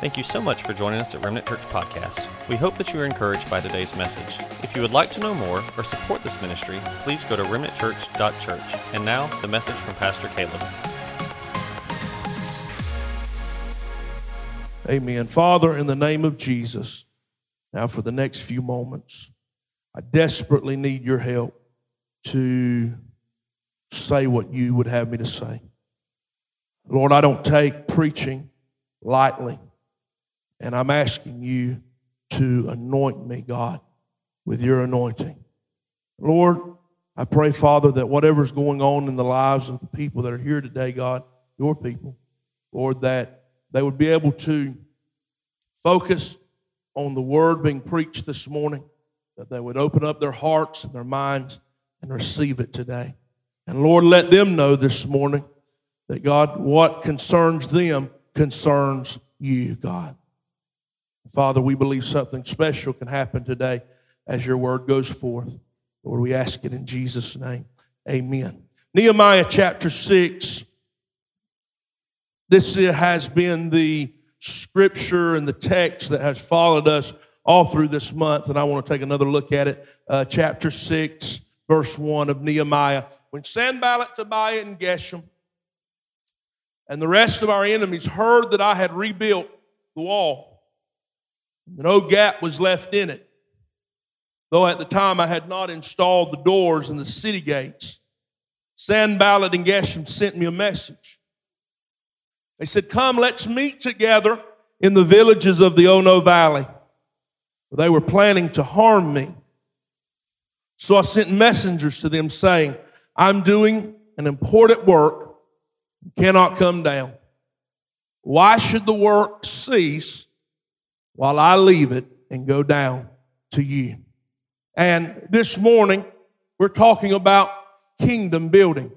Thank you so much for joining us at Remnant Church Podcast. We hope that you are encouraged by today's message. If you would like to know more or support this ministry, please go to remnantchurch.church. And now, the message from Pastor Caleb. Amen. Father, in the name of Jesus, now for the next few moments, I desperately need your help to say what you would have me to say. Lord, I don't take preaching lightly. And I'm asking you to anoint me, God, with your anointing. Lord, I pray, Father, that whatever's going on in the lives of the people that are here today, God, your people, Lord, that they would be able to focus on the word being preached this morning, that they would open up their hearts and their minds and receive it today. And Lord, let them know this morning that God, what concerns them concerns you, God. Father, we believe something special can happen today as your word goes forth. Lord, we ask it in Jesus' name. Amen. Nehemiah chapter 6. This has been the scripture and the text that has followed us all through this month, and I want to take another look at it. Uh, chapter 6, verse 1 of Nehemiah. When Sanballat, Tobiah, and Geshem and the rest of our enemies heard that I had rebuilt the wall, no gap was left in it. Though at the time I had not installed the doors and the city gates, Sanballat and Geshem sent me a message. They said, Come, let's meet together in the villages of the Ono Valley. They were planning to harm me. So I sent messengers to them saying, I'm doing an important work, cannot come down. Why should the work cease while I leave it and go down to you. And this morning, we're talking about kingdom building.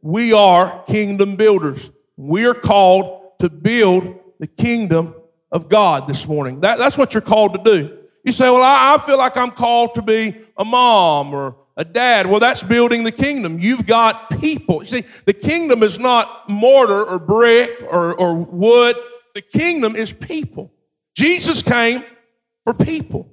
We are kingdom builders. We are called to build the kingdom of God this morning. That, that's what you're called to do. You say, Well, I, I feel like I'm called to be a mom or a dad. Well, that's building the kingdom. You've got people. You see, the kingdom is not mortar or brick or, or wood, the kingdom is people. Jesus came for people.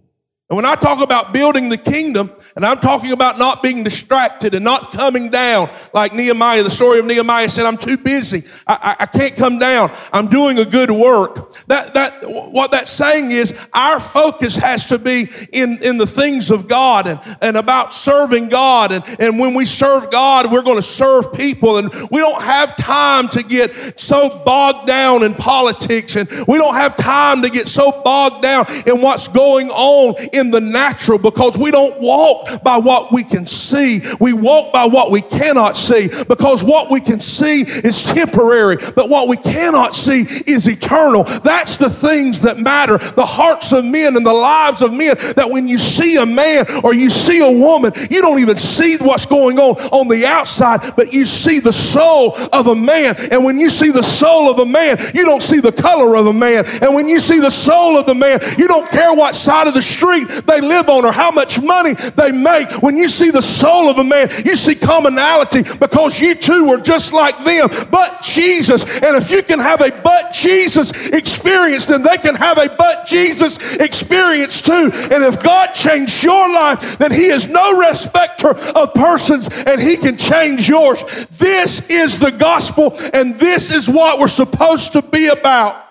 And when I talk about building the kingdom, and I'm talking about not being distracted and not coming down, like Nehemiah, the story of Nehemiah said, I'm too busy. I, I, I, can't come down. I'm doing a good work. That, that, what that's saying is our focus has to be in, in the things of God and, and about serving God. And, and when we serve God, we're going to serve people. And we don't have time to get so bogged down in politics. And we don't have time to get so bogged down in what's going on in the natural because we don't walk by what we can see. We walk by what we cannot see because what we can see is temporary, but what we cannot see is eternal. That's the things that matter. The hearts of men and the lives of men that when you see a man or you see a woman, you don't even see what's going on on the outside, but you see the soul of a man. And when you see the soul of a man, you don't see the color of a man. And when you see the soul of the man, you don't care what side of the street they live on or how much money they make. When you see the soul of a man, you see commonality because you too were just like them, but Jesus. And if you can have a but Jesus experience, then they can have a but Jesus experience too. And if God changed your life, then He is no respecter of persons and He can change yours. This is the gospel, and this is what we're supposed to be about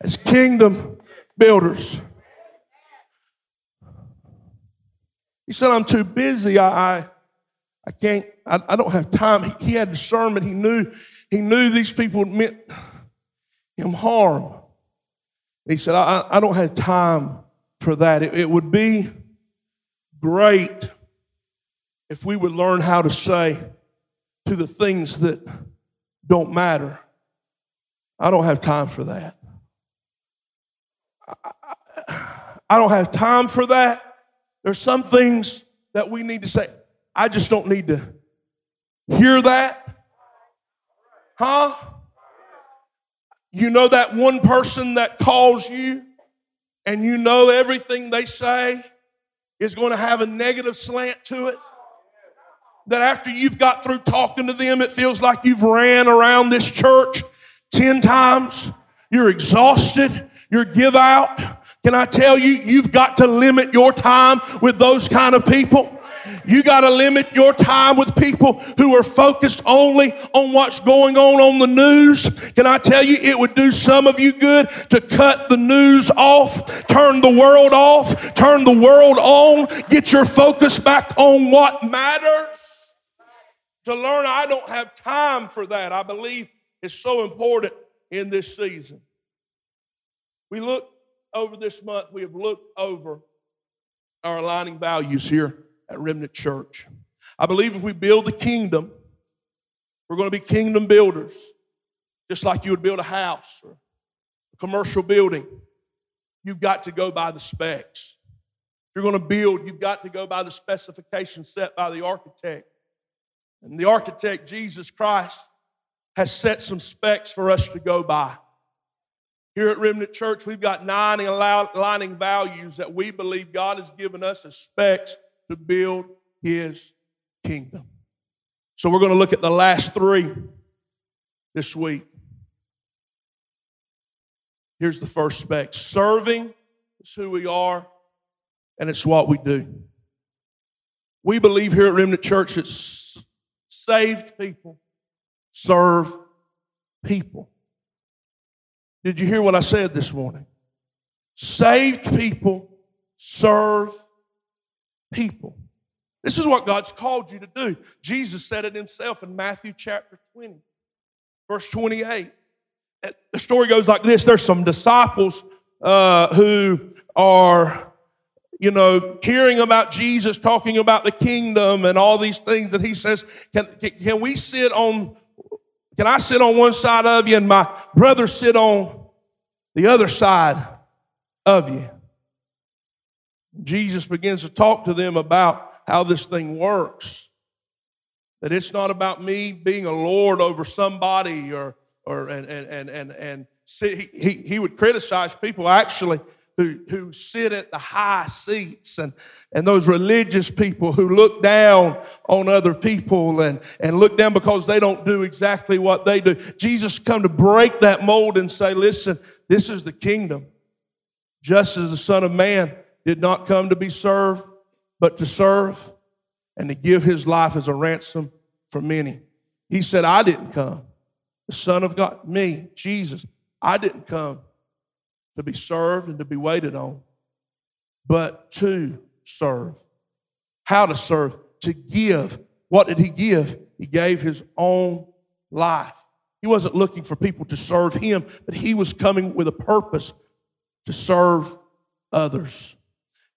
as kingdom builders. He said, I'm too busy. I, I, I can't, I, I, don't have time. He, he, had discernment. He knew, he knew these people meant him harm. He said, I, I don't have time for that. It, it would be great if we would learn how to say to the things that don't matter, I don't have time for that. I, I don't have time for that. There's some things that we need to say. I just don't need to hear that. Huh? You know that one person that calls you and you know everything they say is going to have a negative slant to it? That after you've got through talking to them, it feels like you've ran around this church 10 times. You're exhausted. You're give out. Can I tell you, you've got to limit your time with those kind of people. You got to limit your time with people who are focused only on what's going on on the news. Can I tell you, it would do some of you good to cut the news off, turn the world off, turn the world on, get your focus back on what matters. To learn, I don't have time for that. I believe it's so important in this season. We look over this month, we have looked over our aligning values here at Remnant Church. I believe if we build the kingdom, we're going to be kingdom builders, just like you would build a house or a commercial building. You've got to go by the specs. If you're going to build, you've got to go by the specifications set by the architect. And the architect, Jesus Christ, has set some specs for us to go by. Here at Remnant Church, we've got nine aligning values that we believe God has given us as specs to build his kingdom. So we're going to look at the last three this week. Here's the first spec serving is who we are, and it's what we do. We believe here at Remnant Church that saved people serve people. Did you hear what I said this morning? Saved people serve people. This is what God's called you to do. Jesus said it himself in Matthew chapter 20, verse 28. The story goes like this there's some disciples uh, who are, you know, hearing about Jesus talking about the kingdom and all these things that he says, can, can we sit on, can I sit on one side of you and my brother sit on the other side of you? Jesus begins to talk to them about how this thing works. That it's not about me being a lord over somebody or, or and, and, and, and, and see, he, he would criticize people actually who, who sit at the high seats and, and those religious people who look down on other people and, and look down because they don't do exactly what they do. Jesus come to break that mold and say, listen, this is the kingdom. Just as the Son of Man did not come to be served, but to serve and to give his life as a ransom for many. He said, I didn't come. The Son of God, me, Jesus, I didn't come to be served and to be waited on, but to serve. How to serve? To give. What did he give? He gave his own life. He wasn't looking for people to serve him, but he was coming with a purpose to serve others.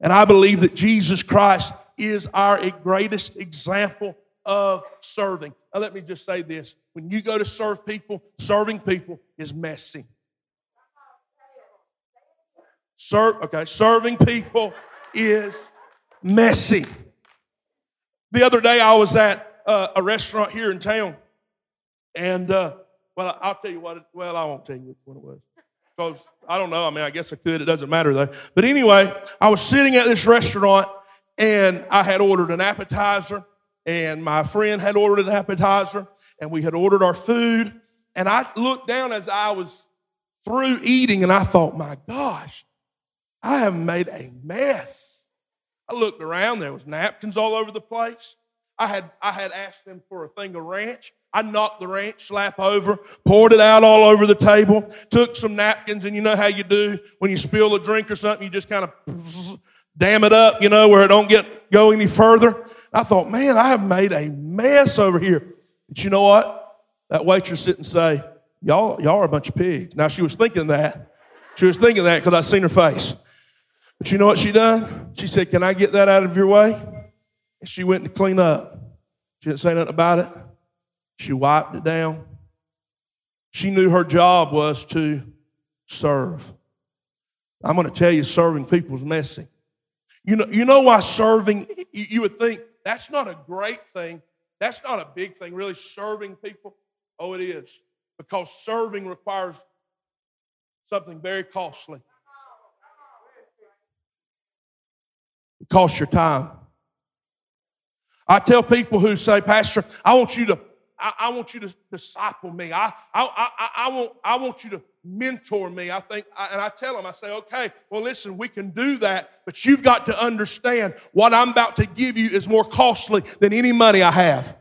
And I believe that Jesus Christ is our greatest example of serving. Now, let me just say this when you go to serve people, serving people is messy. Serve, okay, serving people is messy. The other day I was at uh, a restaurant here in town, and uh, well, I'll tell you what. It, well, I won't tell you one it was because I don't know. I mean, I guess I could. It doesn't matter though. But anyway, I was sitting at this restaurant and I had ordered an appetizer, and my friend had ordered an appetizer, and we had ordered our food. And I looked down as I was through eating, and I thought, my gosh, I have made a mess. I looked around, there was napkins all over the place. I had, I had asked them for a thing of ranch. I knocked the ranch slap over, poured it out all over the table, took some napkins, and you know how you do when you spill a drink or something, you just kind of dam it up, you know, where it don't get go any further. I thought, man, I have made a mess over here. But you know what? That waitress didn't say, y'all, y'all are a bunch of pigs. Now she was thinking that. She was thinking that because I seen her face. But you know what she done? She said, Can I get that out of your way? And she went to clean up. She didn't say nothing about it. She wiped it down. She knew her job was to serve. I'm going to tell you, serving people is messy. You know, you know why serving, you would think that's not a great thing. That's not a big thing, really, serving people. Oh, it is. Because serving requires something very costly. It costs your time. I tell people who say, Pastor, I want you to I, I want you to disciple me. I, I, I, I, want, I want you to mentor me. I think, and I tell them, I say, okay, well, listen, we can do that, but you've got to understand what I'm about to give you is more costly than any money I have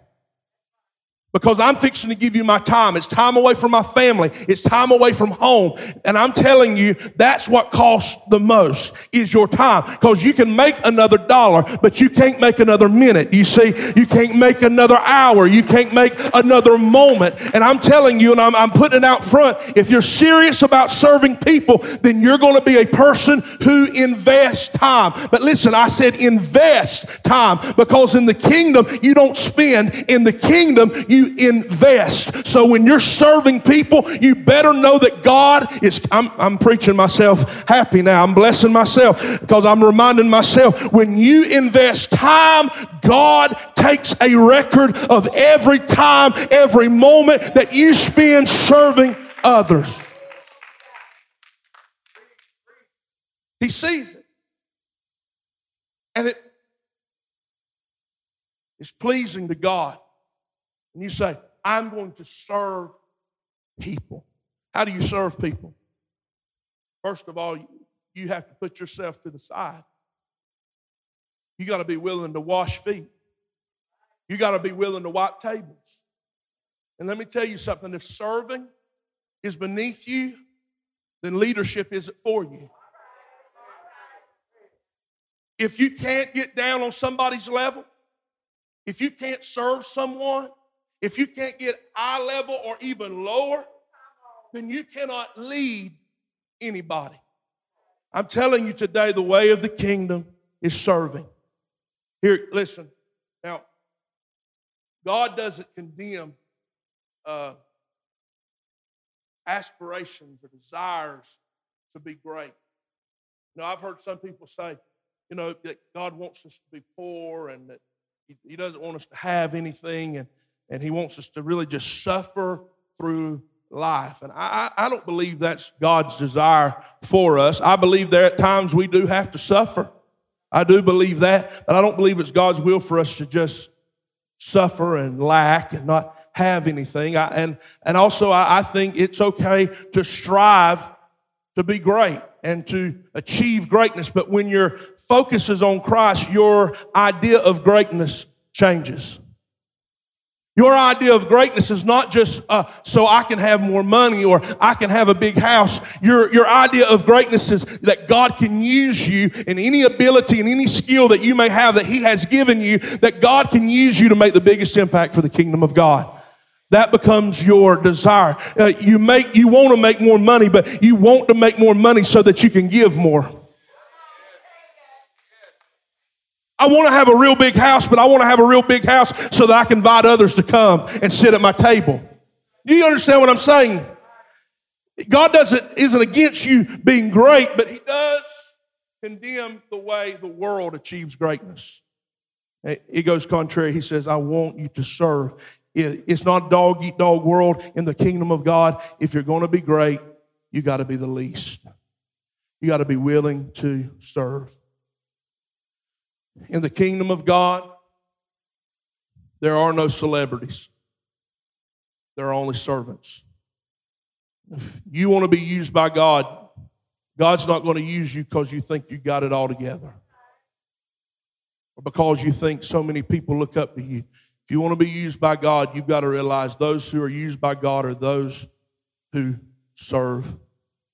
because I'm fixing to give you my time. It's time away from my family. It's time away from home. And I'm telling you, that's what costs the most is your time. Because you can make another dollar, but you can't make another minute. You see, you can't make another hour. You can't make another moment. And I'm telling you, and I'm, I'm putting it out front, if you're serious about serving people, then you're going to be a person who invests time. But listen, I said invest time because in the kingdom, you don't spend. In the kingdom, you invest. So when you're serving people, you better know that God is, I'm, I'm preaching myself happy now. I'm blessing myself because I'm reminding myself when you invest time, God takes a record of every time, every moment that you spend serving others. He sees it. And it is pleasing to God and you say, I'm going to serve people. How do you serve people? First of all, you have to put yourself to the side. You got to be willing to wash feet. You got to be willing to wipe tables. And let me tell you something if serving is beneath you, then leadership isn't for you. If you can't get down on somebody's level, if you can't serve someone, if you can't get eye level or even lower, then you cannot lead anybody. I'm telling you today, the way of the kingdom is serving. Here, listen. Now, God doesn't condemn uh, aspirations or desires to be great. Now, I've heard some people say, you know, that God wants us to be poor and that He, he doesn't want us to have anything. And and He wants us to really just suffer through life. And I, I don't believe that's God's desire for us. I believe there at times we do have to suffer. I do believe that, but I don't believe it's God's will for us to just suffer and lack and not have anything. I, and, and also, I, I think it's okay to strive to be great and to achieve greatness. But when your focus is on Christ, your idea of greatness changes. Your idea of greatness is not just uh, so I can have more money or I can have a big house. Your, your idea of greatness is that God can use you in any ability and any skill that you may have that He has given you, that God can use you to make the biggest impact for the kingdom of God. That becomes your desire. Uh, you make, you want to make more money, but you want to make more money so that you can give more. I want to have a real big house, but I want to have a real big house so that I can invite others to come and sit at my table. Do you understand what I'm saying? God doesn't isn't against you being great, but He does condemn the way the world achieves greatness. It goes contrary. He says, "I want you to serve." It's not dog eat dog world in the kingdom of God. If you're going to be great, you got to be the least. You got to be willing to serve. In the kingdom of God, there are no celebrities, there are only servants. If you want to be used by God, God's not going to use you because you think you got it all together or because you think so many people look up to you. If you want to be used by God, you've got to realize those who are used by God are those who serve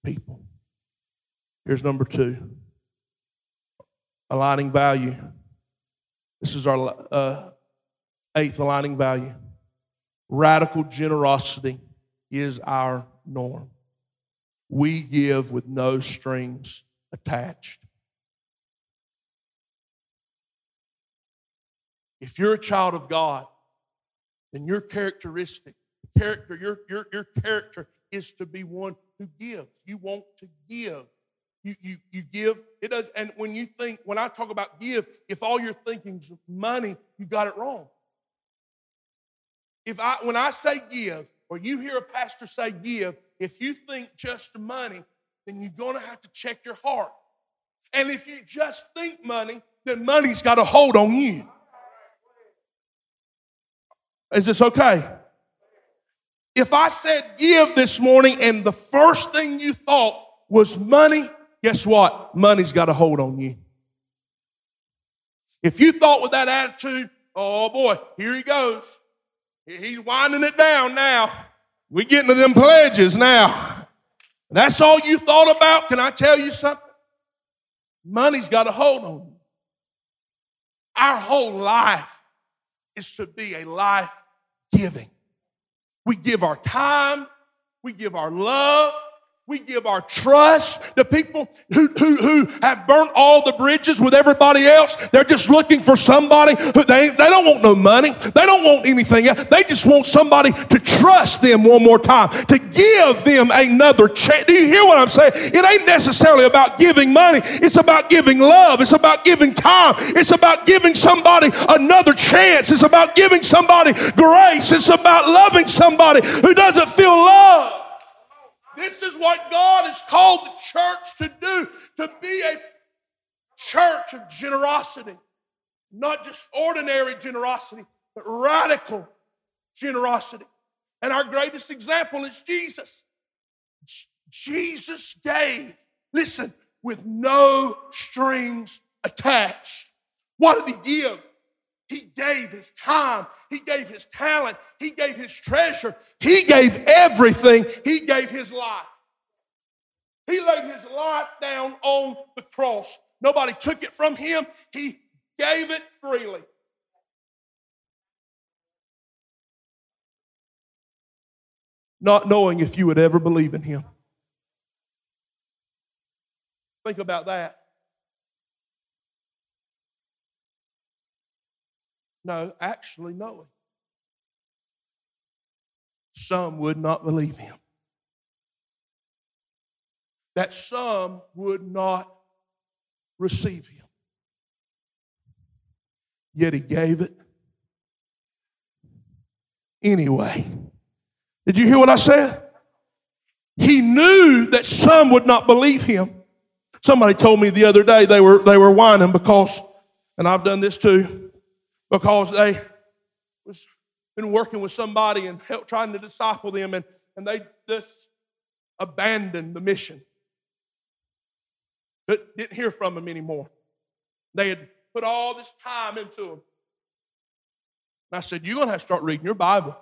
people. Here's number two aligning value. This is our uh, eighth aligning value. Radical generosity is our norm. We give with no strings attached. If you're a child of God, then your characteristic, character, your, your, your character is to be one who gives. You want to give. You, you, you give. It does. And when you think, when I talk about give, if all you're thinking is money, you got it wrong. If I, when I say give, or you hear a pastor say give, if you think just money, then you're going to have to check your heart. And if you just think money, then money's got a hold on you. Is this okay? If I said give this morning and the first thing you thought was money, guess what? Money's got a hold on you. If you thought with that attitude, oh boy, here he goes. He's winding it down now. We getting to them pledges now. That's all you thought about. Can I tell you something? Money's got a hold on you. Our whole life is to be a life giving. We give our time, we give our love, we give our trust to people who, who, who have burnt all the bridges with everybody else. They're just looking for somebody who they, they don't want no money. They don't want anything else. They just want somebody to trust them one more time, to give them another chance. Do you hear what I'm saying? It ain't necessarily about giving money. It's about giving love. It's about giving time. It's about giving somebody another chance. It's about giving somebody grace. It's about loving somebody who doesn't feel love. This is what God has called the church to do to be a church of generosity. Not just ordinary generosity, but radical generosity. And our greatest example is Jesus. Jesus gave, listen, with no strings attached. What did he give? He gave his time. He gave his talent. He gave his treasure. He gave everything. He gave his life. He laid his life down on the cross. Nobody took it from him. He gave it freely. Not knowing if you would ever believe in him. Think about that. No, actually knowing. Some would not believe him. That some would not receive him. Yet he gave it anyway. Did you hear what I said? He knew that some would not believe him. Somebody told me the other day they were, they were whining because, and I've done this too, because they was been working with somebody and help, trying to disciple them, and, and they just abandoned the mission. But didn't hear from them anymore. They had put all this time into them. And I said, You're going to have to start reading your Bible.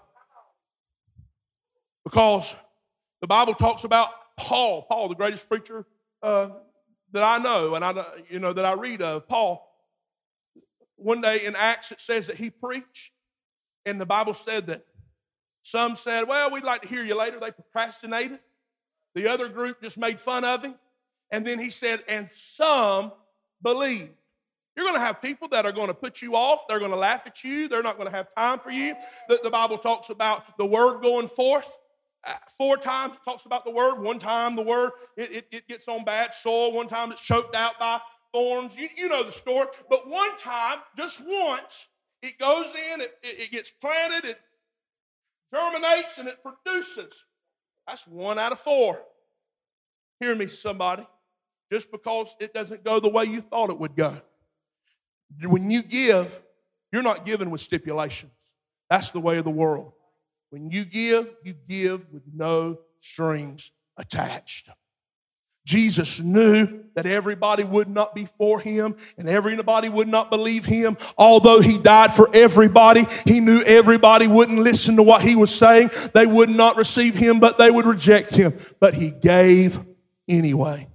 Because the Bible talks about Paul, Paul, the greatest preacher uh, that I know and I, you know, that I read of, Paul one day in Acts it says that he preached, and the Bible said that some said, Well, we'd like to hear you later. They procrastinated. The other group just made fun of him. And then he said, And some believed. You're going to have people that are going to put you off. They're going to laugh at you. They're not going to have time for you. The, the Bible talks about the word going forth. Uh, four times it talks about the word. One time the word, it, it, it gets on bad soil. One time it's choked out by thorns. You, you know the story. But one time, just once, it goes in, it, it, it gets planted, it germinates, and it produces. That's one out of four. Hear me, somebody. Just because it doesn't go the way you thought it would go. When you give, you're not giving with stipulations. That's the way of the world. When you give, you give with no strings attached. Jesus knew that everybody would not be for him and everybody would not believe him. Although he died for everybody, he knew everybody wouldn't listen to what he was saying. They would not receive him, but they would reject him. But he gave anyway.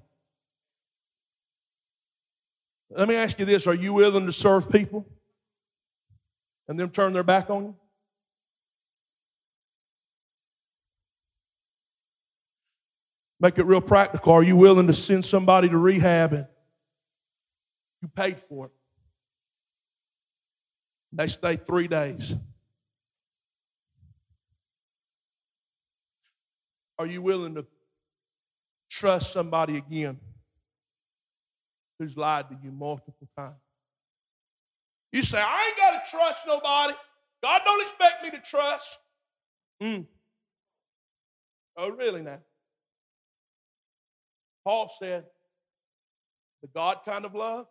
Let me ask you this Are you willing to serve people and them turn their back on you? Make it real practical. Are you willing to send somebody to rehab and you paid for it? They stay three days. Are you willing to trust somebody again who's lied to you multiple times? You say, I ain't got to trust nobody. God don't expect me to trust. Mm. Oh, really now? Paul said, the God kind of love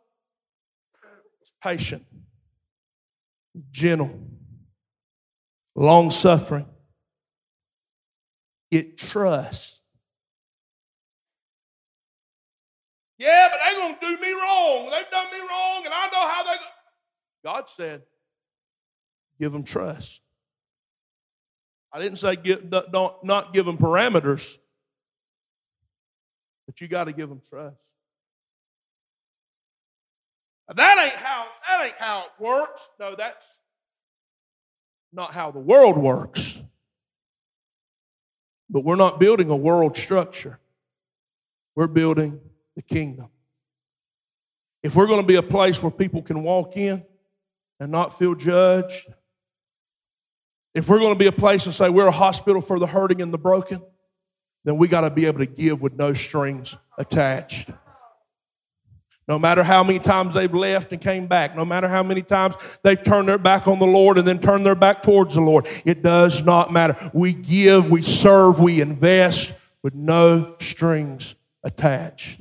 is patient, gentle, long suffering, it trusts. Yeah, but they're going to do me wrong. They've done me wrong, and I know how they. God said, give them trust. I didn't say give, don't, not give them parameters, but you got to give them trust. That ain't how that ain't how it works. No, that's not how the world works. But we're not building a world structure. We're building the kingdom. If we're going to be a place where people can walk in and not feel judged, if we're going to be a place and say we're a hospital for the hurting and the broken, then we got to be able to give with no strings attached. No matter how many times they've left and came back, no matter how many times they've turned their back on the Lord and then turned their back towards the Lord, it does not matter. We give, we serve, we invest with no strings attached.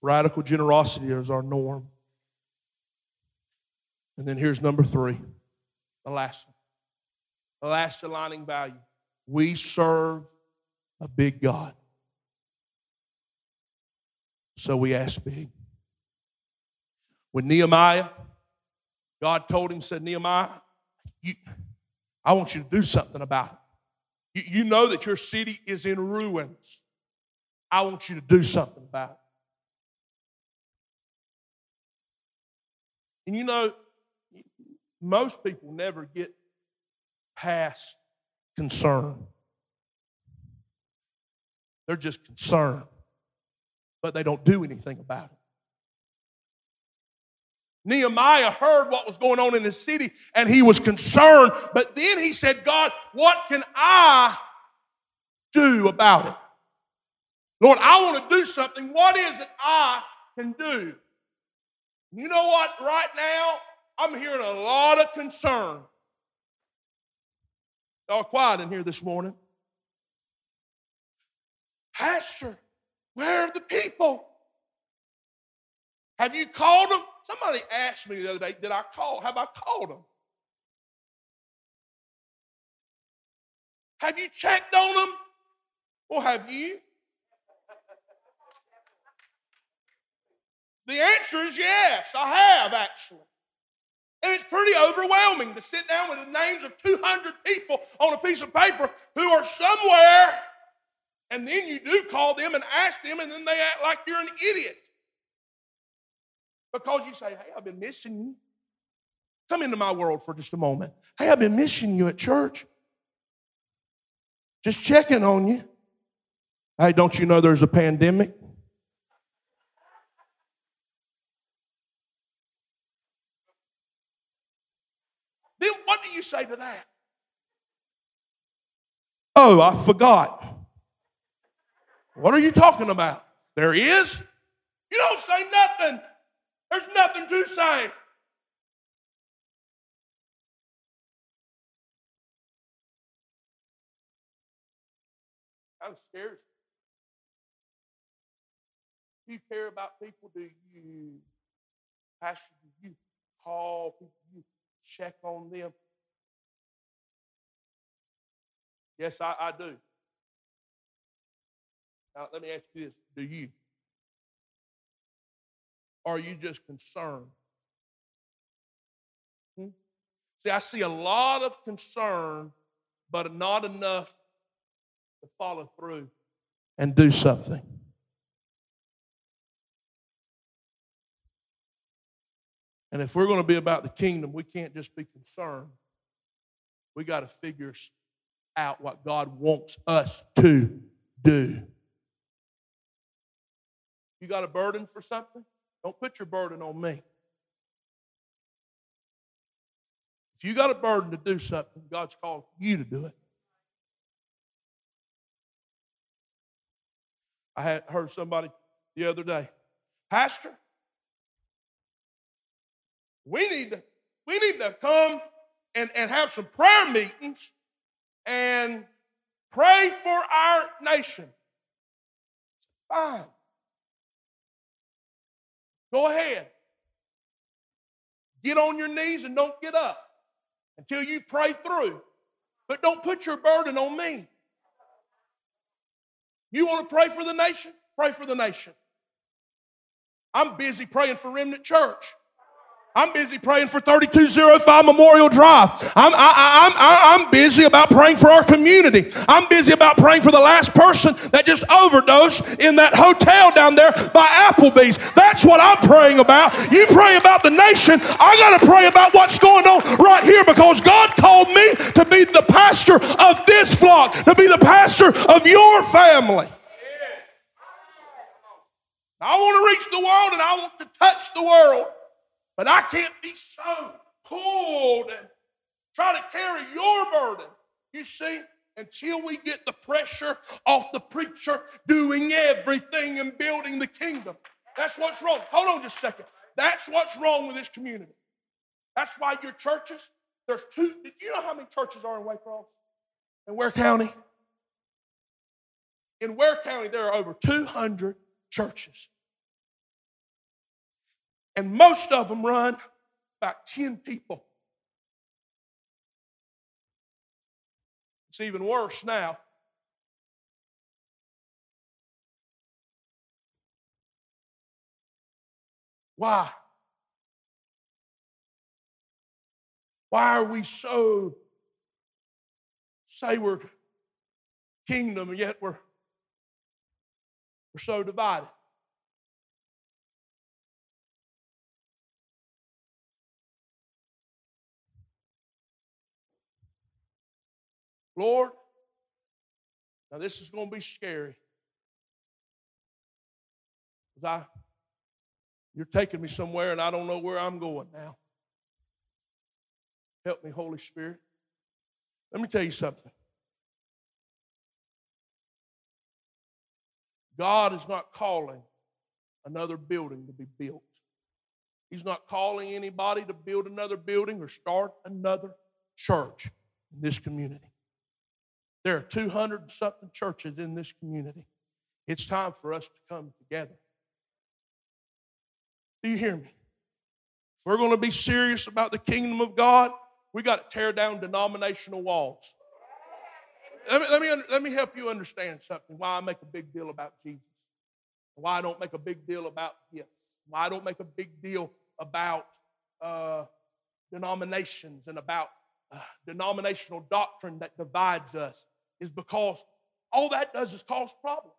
Radical generosity is our norm. And then here's number three, the last one. The last aligning value. We serve a big God. So we ask big. When Nehemiah, God told him, said, Nehemiah, you, I want you to do something about it. You, you know that your city is in ruins. I want you to do something about it. And you know, most people never get past concern. They're just concerned but they don't do anything about it. Nehemiah heard what was going on in his city and he was concerned, but then he said, God, what can I do about it? Lord, I want to do something. What is it I can do? You know what? Right now, I'm hearing a lot of concern. Y'all quiet in here this morning. Pastor, where are the people? Have you called them? Somebody asked me the other day, did I call? Have I called them? Have you checked on them? Or have you? The answer is yes, I have actually. And it's pretty overwhelming to sit down with the names of 200 people on a piece of paper who are somewhere and then you do call them and ask them, and then they act like you're an idiot. Because you say, Hey, I've been missing you. Come into my world for just a moment. Hey, I've been missing you at church. Just checking on you. Hey, don't you know there's a pandemic? Then what do you say to that? Oh, I forgot. What are you talking about? There is? You don't say nothing. There's nothing to say. Kind of scares Do you care about people? Do you, Pastor, do you call people? Do you check on them? Yes, I, I do. Now, let me ask you this do you? Are you just concerned? Hmm? See, I see a lot of concern, but not enough to follow through and do something. And if we're going to be about the kingdom, we can't just be concerned. We got to figure out what God wants us to do. You got a burden for something? Don't put your burden on me. If you got a burden to do something, God's called you to do it. I had heard somebody the other day, Pastor, we need to, we need to come and, and have some prayer meetings and pray for our nation. Fine. Go ahead. Get on your knees and don't get up until you pray through. but don't put your burden on me. You want to pray for the nation? Pray for the nation. I'm busy praying for Remnant Church. I'm busy praying for 3205 Memorial Drive. I'm, I, am i I'm busy about praying for our community. I'm busy about praying for the last person that just overdosed in that hotel down there by Applebee's. That's what I'm praying about. You pray about the nation. I got to pray about what's going on right here because God called me to be the pastor of this flock, to be the pastor of your family. I want to reach the world and I want to touch the world. But I can't be so pulled and try to carry your burden. You see, until we get the pressure off the preacher doing everything and building the kingdom. That's what's wrong. Hold on just a second. That's what's wrong with this community. That's why your churches, there's two. Did you know how many churches are in Waycross? In Ware County? In Ware County, there are over 200 churches. And most of them run about 10 people. It's even worse now. Why? Why are we so say we're kingdom yet we're we're so divided? Lord, now this is going to be scary. I, you're taking me somewhere and I don't know where I'm going now. Help me, Holy Spirit. Let me tell you something. God is not calling another building to be built. He's not calling anybody to build another building or start another church in this community. There are 200 something churches in this community. It's time for us to come together. Do you hear me? If we're going to be serious about the kingdom of God, we got to tear down denominational walls. Let me, let, me, let me help you understand something why I make a big deal about Jesus, why I don't make a big deal about gifts, why I don't make a big deal about uh, denominations and about uh, denominational doctrine that divides us is because all that does is cause problems.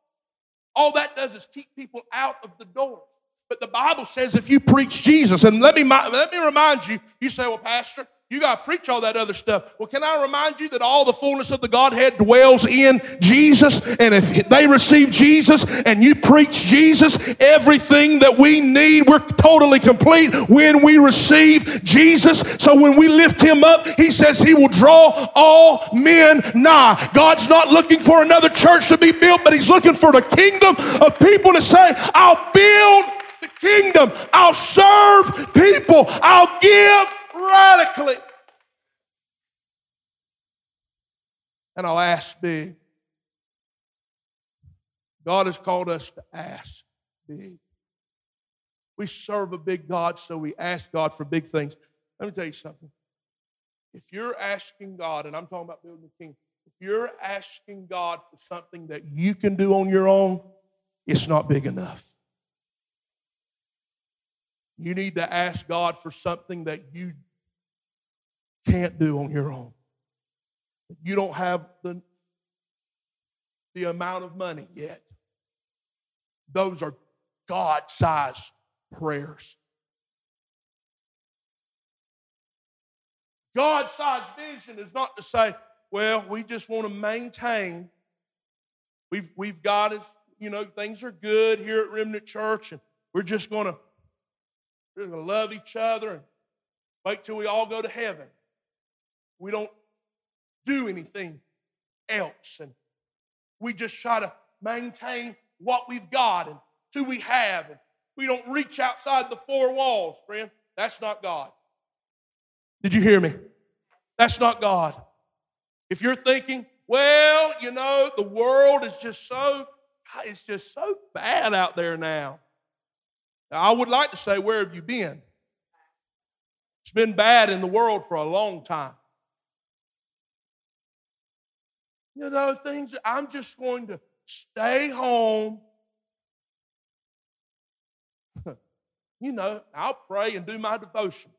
All that does is keep people out of the door. But the Bible says if you preach Jesus, and let me, let me remind you, you say, well, Pastor, you got to preach all that other stuff. Well, can I remind you that all the fullness of the Godhead dwells in Jesus? And if they receive Jesus and you preach Jesus, everything that we need, we're totally complete when we receive Jesus. So when we lift him up, he says he will draw all men nigh. God's not looking for another church to be built, but he's looking for the kingdom of people to say, I'll build the kingdom. I'll serve people. I'll give radically. And I'll ask big. God has called us to ask big. We serve a big God, so we ask God for big things. Let me tell you something. If you're asking God, and I'm talking about building the kingdom, if you're asking God for something that you can do on your own, it's not big enough. You need to ask God for something that you can't do on your own. You don't have the, the amount of money yet. Those are God sized prayers. God sized vision is not to say, well, we just want to maintain. We've, we've got it, you know, things are good here at Remnant Church, and we're just going to we're going to love each other and wait till we all go to heaven. We don't do anything else. And we just try to maintain what we've got and who we have. And we don't reach outside the four walls, friend. That's not God. Did you hear me? That's not God. If you're thinking, well, you know, the world is just so, it's just so bad out there now. now I would like to say, where have you been? It's been bad in the world for a long time. You know, things, I'm just going to stay home. you know, I'll pray and do my devotions.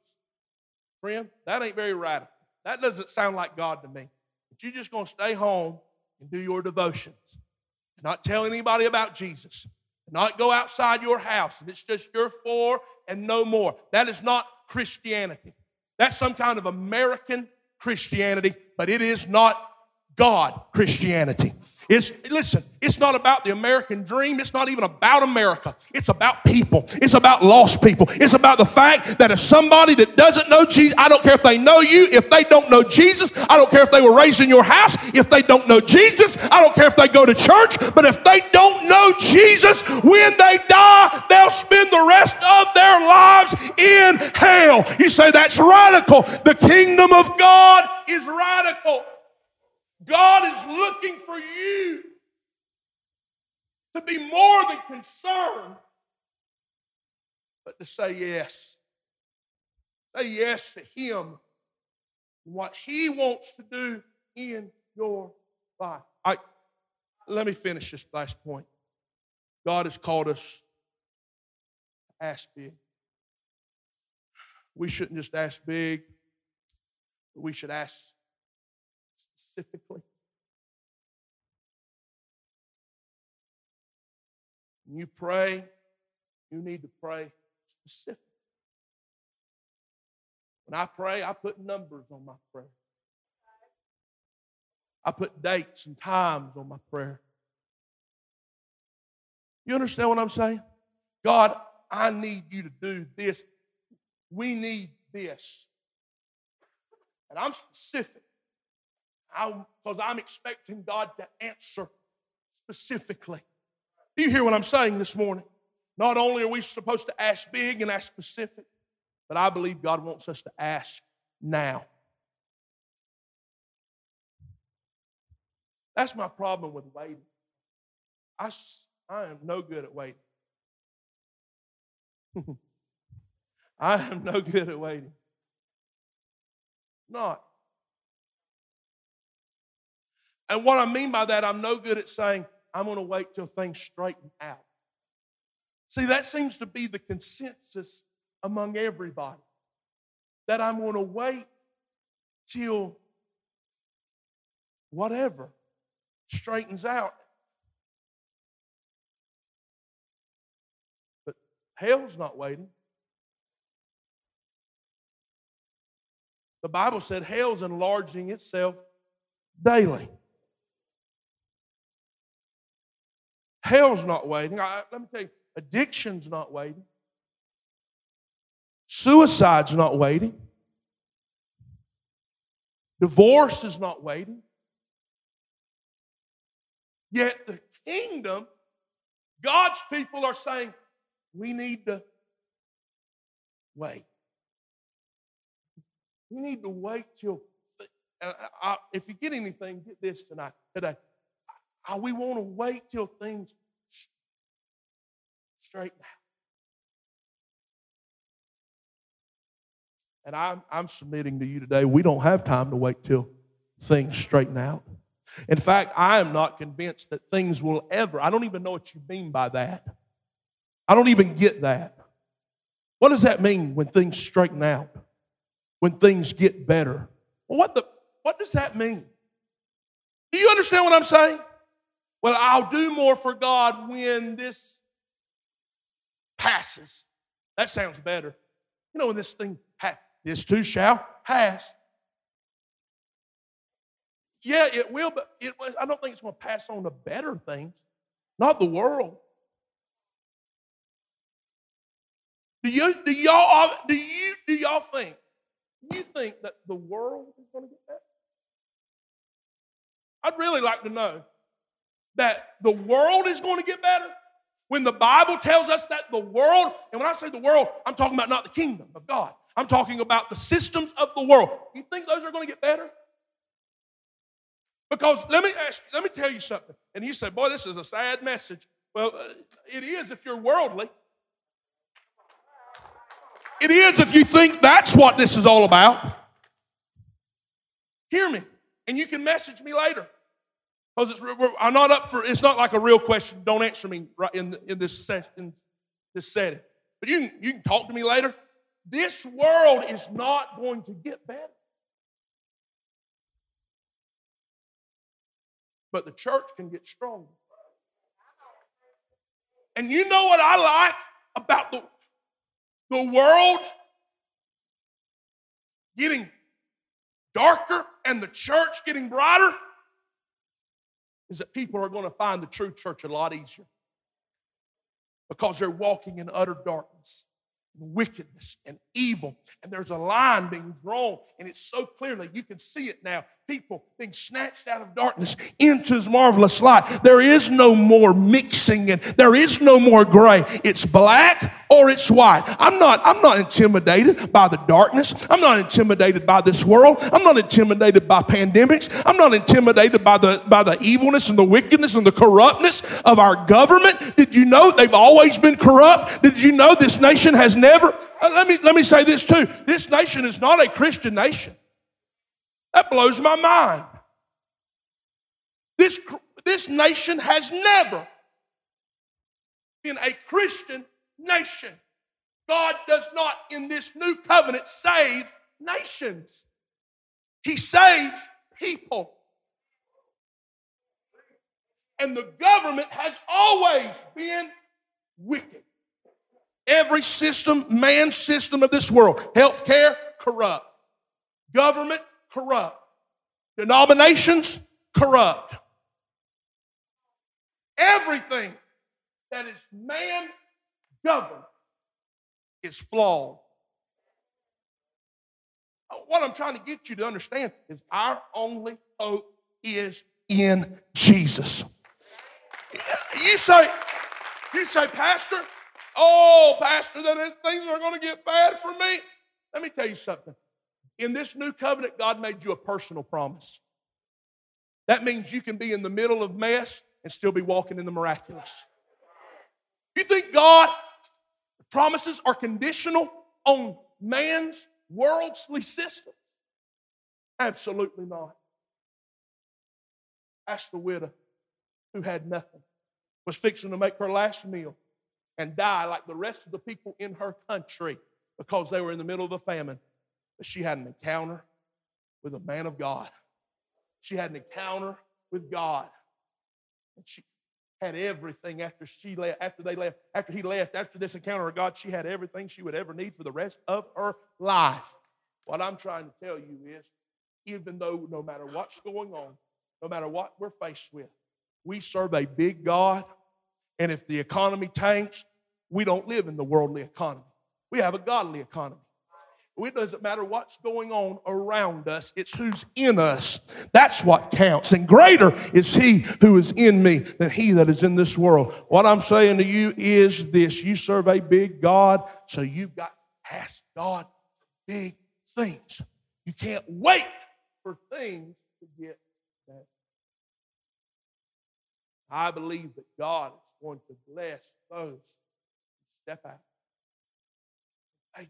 Friend, that ain't very radical. That doesn't sound like God to me. But you're just going to stay home and do your devotions. And not tell anybody about Jesus. Not go outside your house and it's just your four and no more. That is not Christianity. That's some kind of American Christianity, but it is not God Christianity. It's, listen, it's not about the American dream. It's not even about America. It's about people. It's about lost people. It's about the fact that if somebody that doesn't know Jesus, I don't care if they know you, if they don't know Jesus, I don't care if they were raised in your house, if they don't know Jesus, I don't care if they go to church, but if they don't know Jesus, when they die, they'll spend the rest of their lives in hell. You say that's radical. The kingdom of God is radical. God is looking for you to be more than concerned, but to say yes. Say yes to Him what He wants to do in your life. I, let me finish this last point. God has called us to ask big. We shouldn't just ask big, we should ask specifically. When you pray, you need to pray specifically. When I pray, I put numbers on my prayer. I put dates and times on my prayer. You understand what I'm saying? God, I need you to do this. We need this. And I'm specific because I'm expecting God to answer specifically. Do you hear what I'm saying this morning? Not only are we supposed to ask big and ask specific, but I believe God wants us to ask now. That's my problem with waiting. I, I am no good at waiting. I am no good at waiting. Not. And what I mean by that, I'm no good at saying, I'm going to wait till things straighten out. See, that seems to be the consensus among everybody that I'm going to wait till whatever straightens out. But hell's not waiting. The Bible said hell's enlarging itself daily. Hell's not waiting. I, let me tell you, addiction's not waiting. Suicide's not waiting. Divorce is not waiting. Yet the kingdom, God's people are saying, we need to wait. We need to wait till, I, if you get anything, get this tonight, today. We want to wait till things straighten out. And I'm, I'm submitting to you today, we don't have time to wait till things straighten out. In fact, I am not convinced that things will ever, I don't even know what you mean by that. I don't even get that. What does that mean when things straighten out? When things get better? Well, what, the, what does that mean? Do you understand what I'm saying? Well, I'll do more for God when this passes. That sounds better. You know, when this thing, ha- this too shall pass. Yeah, it will, but it, I don't think it's going to pass on to better things, not the world. Do you do y'all do you do y'all think you think that the world is going to get better? I'd really like to know that the world is going to get better? When the Bible tells us that the world, and when I say the world, I'm talking about not the kingdom of God. I'm talking about the systems of the world. You think those are going to get better? Because let me ask, you, let me tell you something. And you say, boy, this is a sad message. Well, uh, it is if you're worldly. It is if you think that's what this is all about. Hear me, and you can message me later. Because it's, I'm not up for, it's not like a real question. Don't answer me right in, in this session, this setting. But you can, you can talk to me later. This world is not going to get better. But the church can get stronger. And you know what I like about the, the world getting darker and the church getting brighter? Is that people are going to find the true church a lot easier because they're walking in utter darkness wickedness and evil. And there's a line being drawn, and it's so clearly you can see it now. People being snatched out of darkness into his marvelous light. There is no more mixing and there is no more gray. It's black or it's white. I'm not, I'm not intimidated by the darkness. I'm not intimidated by this world. I'm not intimidated by pandemics. I'm not intimidated by the by the evilness and the wickedness and the corruptness of our government. Did you know they've always been corrupt? Did you know this nation has never uh, let me let me say this too. This nation is not a Christian nation. That blows my mind. This, this nation has never been a Christian nation. God does not, in this new covenant, save nations, He saves people. And the government has always been wicked. Every system, man's system of this world, healthcare, corrupt. Government, corrupt. Denominations, corrupt. Everything that is man governed is flawed. Uh, what I'm trying to get you to understand is our only hope is in Jesus. You say, you say, Pastor, Oh, Pastor, then things are going to get bad for me. Let me tell you something. In this new covenant, God made you a personal promise. That means you can be in the middle of mess and still be walking in the miraculous. You think God promises are conditional on man's worldly system? Absolutely not. Ask the widow who had nothing, was fixing to make her last meal and die like the rest of the people in her country because they were in the middle of a famine. But she had an encounter with a man of God. She had an encounter with God. And she had everything after she left, after they left, after he left, after this encounter with God, she had everything she would ever need for the rest of her life. What I'm trying to tell you is, even though no matter what's going on, no matter what we're faced with, we serve a big God and if the economy tanks, we don't live in the worldly economy. We have a godly economy. It doesn't matter what's going on around us, it's who's in us. That's what counts. And greater is He who is in me than He that is in this world. What I'm saying to you is this you serve a big God, so you've got to ask God for big things. You can't wait for things to get better. I believe that God going to bless those who step out. Hey,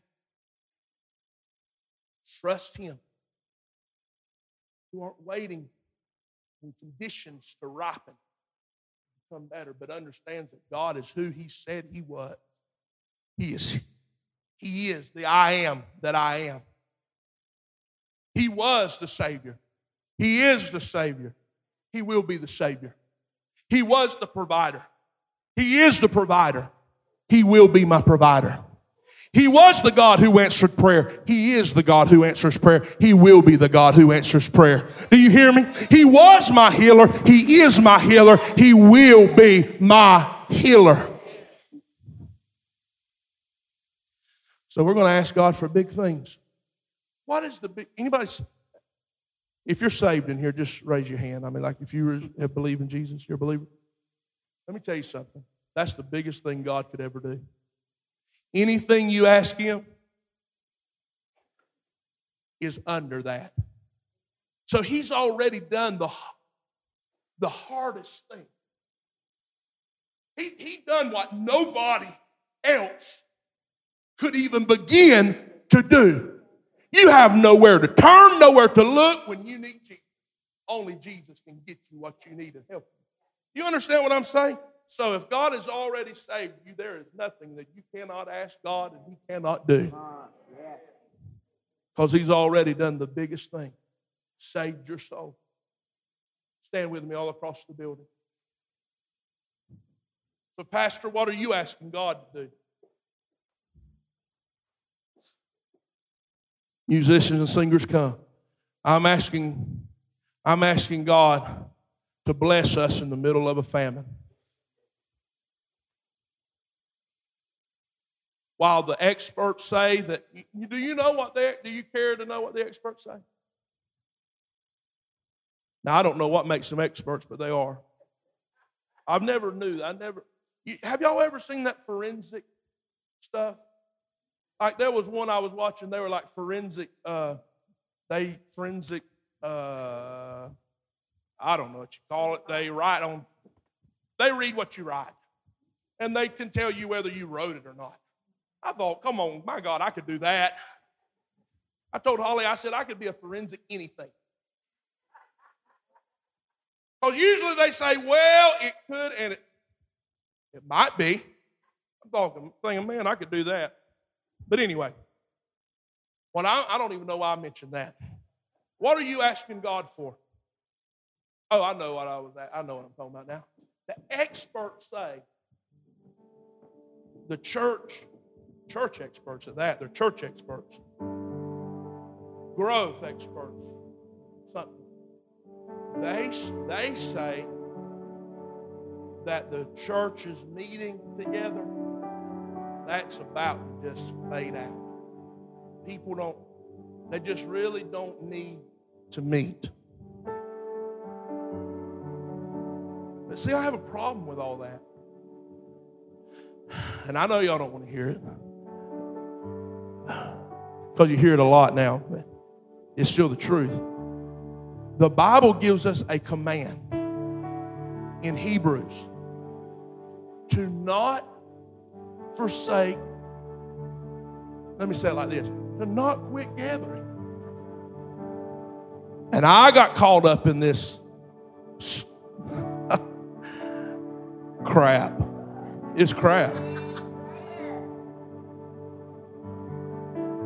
trust Him. You aren't waiting for conditions to ripen, become better, but understands that God is who He said He was. He is. He is the I am that I am. He was the Savior. He is the Savior. He will be the Savior. He was the provider. He is the provider. He will be my provider. He was the God who answered prayer. He is the God who answers prayer. He will be the God who answers prayer. Do you hear me? He was my healer. He is my healer. He will be my healer. So we're going to ask God for big things. What is the big, anybody, if you're saved in here, just raise your hand. I mean, like if you have believed in Jesus, you're a believer. Let me tell you something. That's the biggest thing God could ever do. Anything you ask Him is under that. So He's already done the, the hardest thing. He, he done what nobody else could even begin to do. You have nowhere to turn, nowhere to look when you need Jesus. Only Jesus can get you what you need and help you. You understand what I'm saying? So if God has already saved you, there is nothing that you cannot ask God and He cannot do. Because He's already done the biggest thing saved your soul. Stand with me all across the building. So, Pastor, what are you asking God to do? Musicians and singers come. I'm asking, I'm asking God to bless us in the middle of a famine. While the experts say that, do you know what they do you care to know what the experts say? Now I don't know what makes them experts, but they are. I've never knew. I never. Have y'all ever seen that forensic stuff? Like there was one I was watching. They were like forensic. Uh, they forensic. Uh, I don't know what you call it. They write on. They read what you write, and they can tell you whether you wrote it or not. I thought, come on, my God, I could do that. I told Holly, I said I could be a forensic anything. Because usually they say, well, it could, and it, it might be. I'm talking, thinking, man, I could do that. But anyway, well, I, I don't even know why I mentioned that. What are you asking God for? Oh, I know what I was. At. I know what I'm talking about now. The experts say the church, church experts at that, they're church experts, growth experts, something. They, they say that the church is meeting together that's about to just fade out. People don't, they just really don't need to meet. But see, I have a problem with all that. And I know y'all don't want to hear it because you hear it a lot now, but it's still the truth. The Bible gives us a command in Hebrews to not forsake, let me say it like this to not quit gathering. And I got caught up in this crap. It's crap.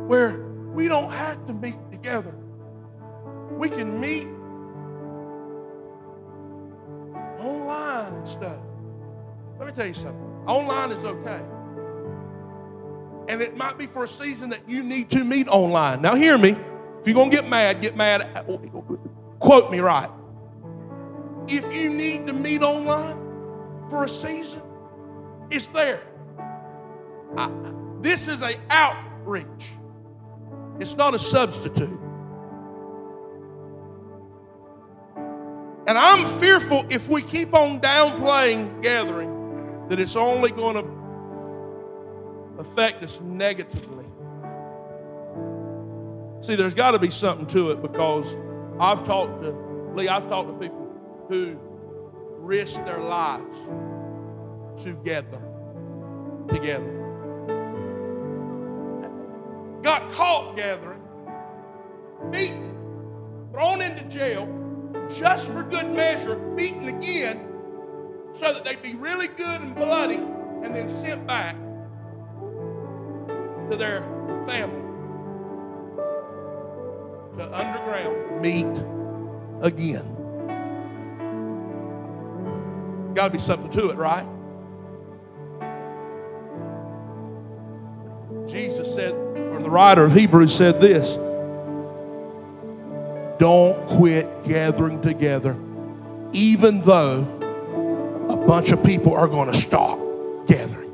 Where we don't have to meet together. We can meet online and stuff. Let me tell you something. Online is okay. And it might be for a season that you need to meet online. Now, hear me. If you're going to get mad, get mad. Quote me right. If you need to meet online for a season, it's there. I, this is a outreach. It's not a substitute. And I'm fearful if we keep on downplaying gathering that it's only going to affect us negatively. See, there's got to be something to it because I've talked to Lee, I've talked to people who risk their lives together. Together. Got caught gathering, beaten, thrown into jail, just for good measure, beaten again, so that they'd be really good and bloody, and then sent back to their family to underground meet again. Got to be something to it, right? Jesus said, or the writer of Hebrews said this Don't quit gathering together, even though a bunch of people are going to stop gathering.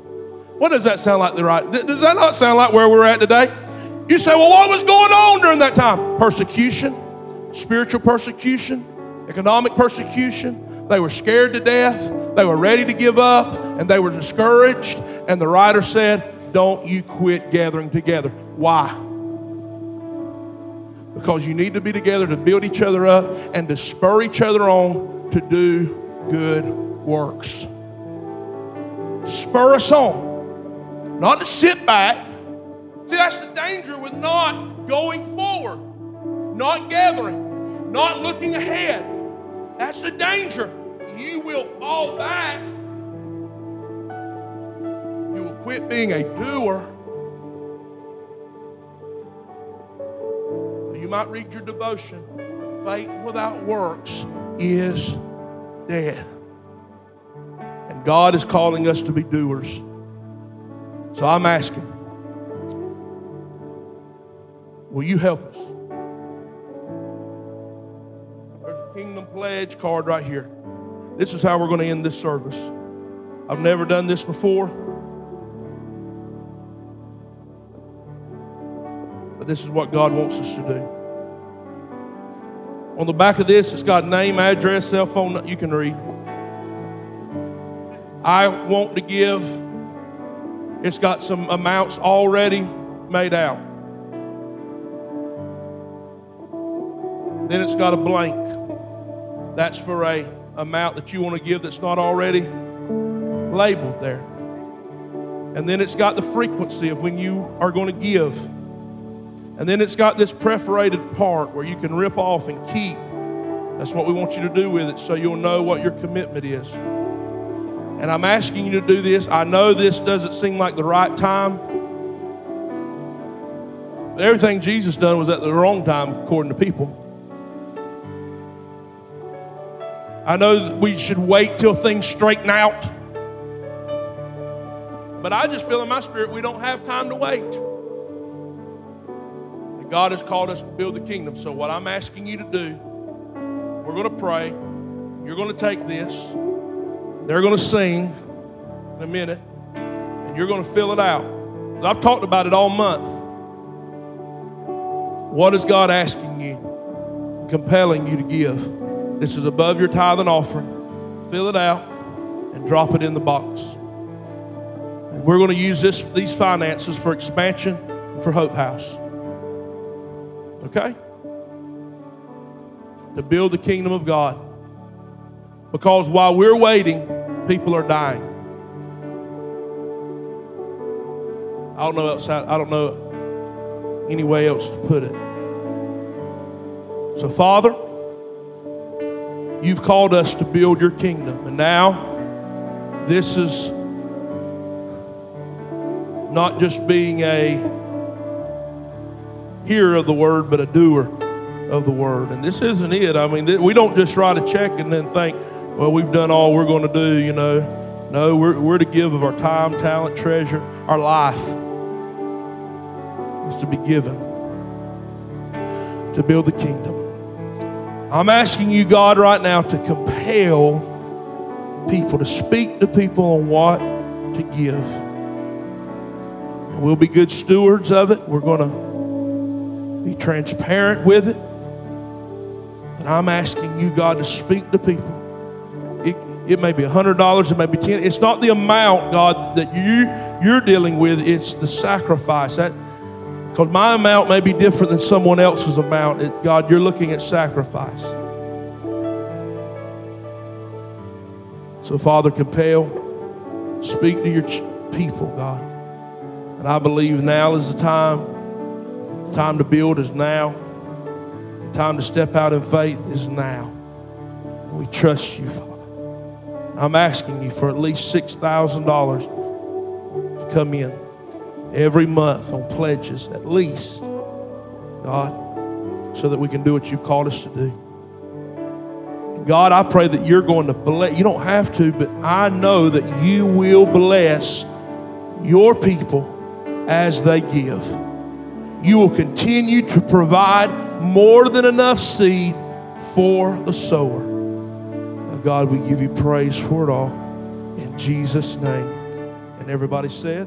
What does that sound like? The right? Does that not sound like where we're at today? You say, well, what was going on during that time? Persecution, spiritual persecution, economic persecution. They were scared to death. They were ready to give up and they were discouraged. And the writer said, Don't you quit gathering together. Why? Because you need to be together to build each other up and to spur each other on to do good works. Spur us on not to sit back. See, that's the danger with not going forward, not gathering, not looking ahead, That's the danger. You will fall back. You will quit being a doer. You might read your devotion. Faith without works is dead. And God is calling us to be doers. So I'm asking, will you help us? Pledge card right here. This is how we're going to end this service. I've never done this before. But this is what God wants us to do. On the back of this, it's got name, address, cell phone. You can read. I want to give. It's got some amounts already made out. Then it's got a blank. That's for a amount that you want to give that's not already labeled there. And then it's got the frequency of when you are going to give. And then it's got this perforated part where you can rip off and keep. That's what we want you to do with it so you'll know what your commitment is. And I'm asking you to do this. I know this doesn't seem like the right time. But everything Jesus done was at the wrong time according to people. I know we should wait till things straighten out. But I just feel in my spirit we don't have time to wait. God has called us to build the kingdom. So, what I'm asking you to do, we're going to pray. You're going to take this. They're going to sing in a minute. And you're going to fill it out. I've talked about it all month. What is God asking you, compelling you to give? This is above your tithe and offering. Fill it out and drop it in the box. And we're going to use this, these finances for expansion for Hope House. Okay? To build the kingdom of God. Because while we're waiting, people are dying. I don't know outside, I don't know any way else to put it. So, Father, you've called us to build your kingdom, and now this is not just being a hearer of the word, but a doer of the word. And this isn't it. I mean, we don't just write a check and then think, well, we've done all we're going to do, you know. No, we're, we're to give of our time, talent, treasure, our life is to be given to build the kingdom. I'm asking you, God, right now to compel people, to speak to people on what to give. And we'll be good stewards of it. We're going to be transparent with it. But I'm asking you, God, to speak to people. It, it may be $100, it may be 10 It's not the amount, God, that you, you're dealing with, it's the sacrifice. That, because my amount may be different than someone else's amount. It, God, you're looking at sacrifice. So, Father, compel, speak to your people, God. And I believe now is the time The time to build is now. The time to step out in faith is now. We trust you, Father. I'm asking you for at least $6,000 to come in every month on pledges, at least, God, so that we can do what you've called us to do. God, I pray that you're going to bless. You don't have to, but I know that you will bless your people as they give you will continue to provide more than enough seed for the sower. Now, God, we give you praise for it all. In Jesus' name. And everybody said,